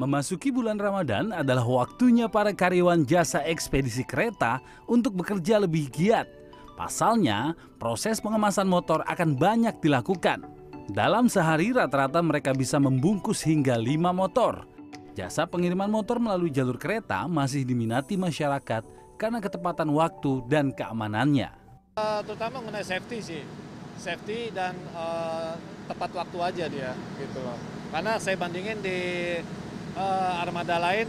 Memasuki bulan Ramadan adalah waktunya para karyawan jasa ekspedisi kereta untuk bekerja lebih giat. Pasalnya, proses pengemasan motor akan banyak dilakukan. Dalam sehari rata-rata mereka bisa membungkus hingga 5 motor. Jasa pengiriman motor melalui jalur kereta masih diminati masyarakat karena ketepatan waktu dan keamanannya. Uh, terutama mengenai safety sih, safety dan uh, tepat waktu aja dia gitu loh. Karena saya bandingin di uh, armada lain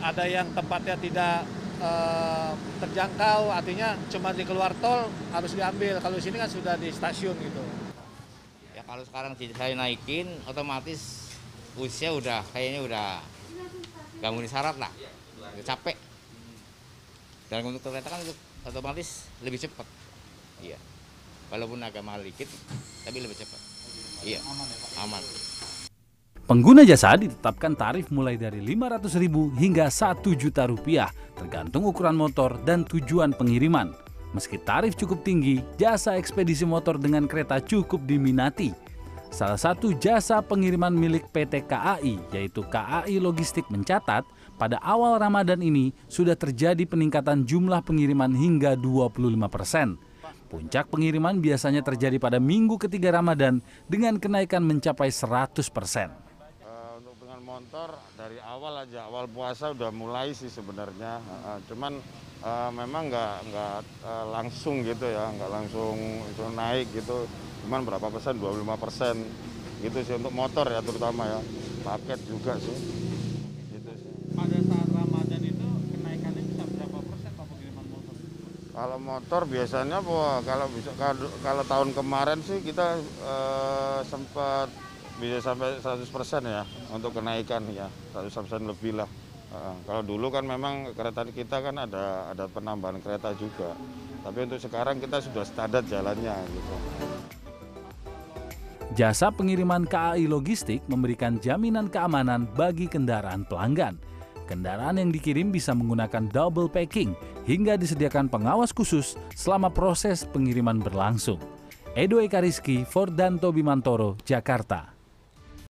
ada yang tempatnya tidak uh, terjangkau, artinya cuma di keluar tol harus diambil. Kalau sini kan sudah di stasiun gitu. Ya kalau sekarang saya naikin, otomatis usia udah kayaknya udah gak memenuhi syarat lah, udah capek. Dan untuk kereta kan otomatis lebih cepat. Iya. Walaupun agak mahal dikit, tapi lebih cepat. Iya. Aman ya Pak? Aman. Pengguna jasa ditetapkan tarif mulai dari Rp500.000 hingga Rp1 juta rupiah, tergantung ukuran motor dan tujuan pengiriman. Meski tarif cukup tinggi, jasa ekspedisi motor dengan kereta cukup diminati. Salah satu jasa pengiriman milik PT KAI, yaitu KAI Logistik mencatat, pada awal Ramadan ini sudah terjadi peningkatan jumlah pengiriman hingga 25 persen. Puncak pengiriman biasanya terjadi pada minggu ketiga Ramadan dengan kenaikan mencapai 100 persen. Uh, untuk dengan motor dari awal aja, awal puasa udah mulai sih sebenarnya. Uh, cuman uh, memang nggak nggak langsung gitu ya, nggak langsung itu naik gitu. Cuman berapa persen? 25 persen gitu sih untuk motor ya terutama ya. Paket juga sih. Gitu sih. Pada saat Ramadan itu kenaikannya bisa berapa persen Pak pengiriman motor? Kalau motor biasanya wah, kalau bisa kalau, tahun kemarin sih kita uh, sempat bisa sampai 100% ya untuk kenaikan ya 100% lebih lah. Uh, kalau dulu kan memang kereta kita kan ada ada penambahan kereta juga. Tapi untuk sekarang kita sudah standar jalannya gitu. Jasa pengiriman KAI Logistik memberikan jaminan keamanan bagi kendaraan pelanggan. Kendaraan yang dikirim bisa menggunakan double packing hingga disediakan pengawas khusus selama proses pengiriman berlangsung. Edo Eka Rizky, Fordanto Bimantoro, Jakarta.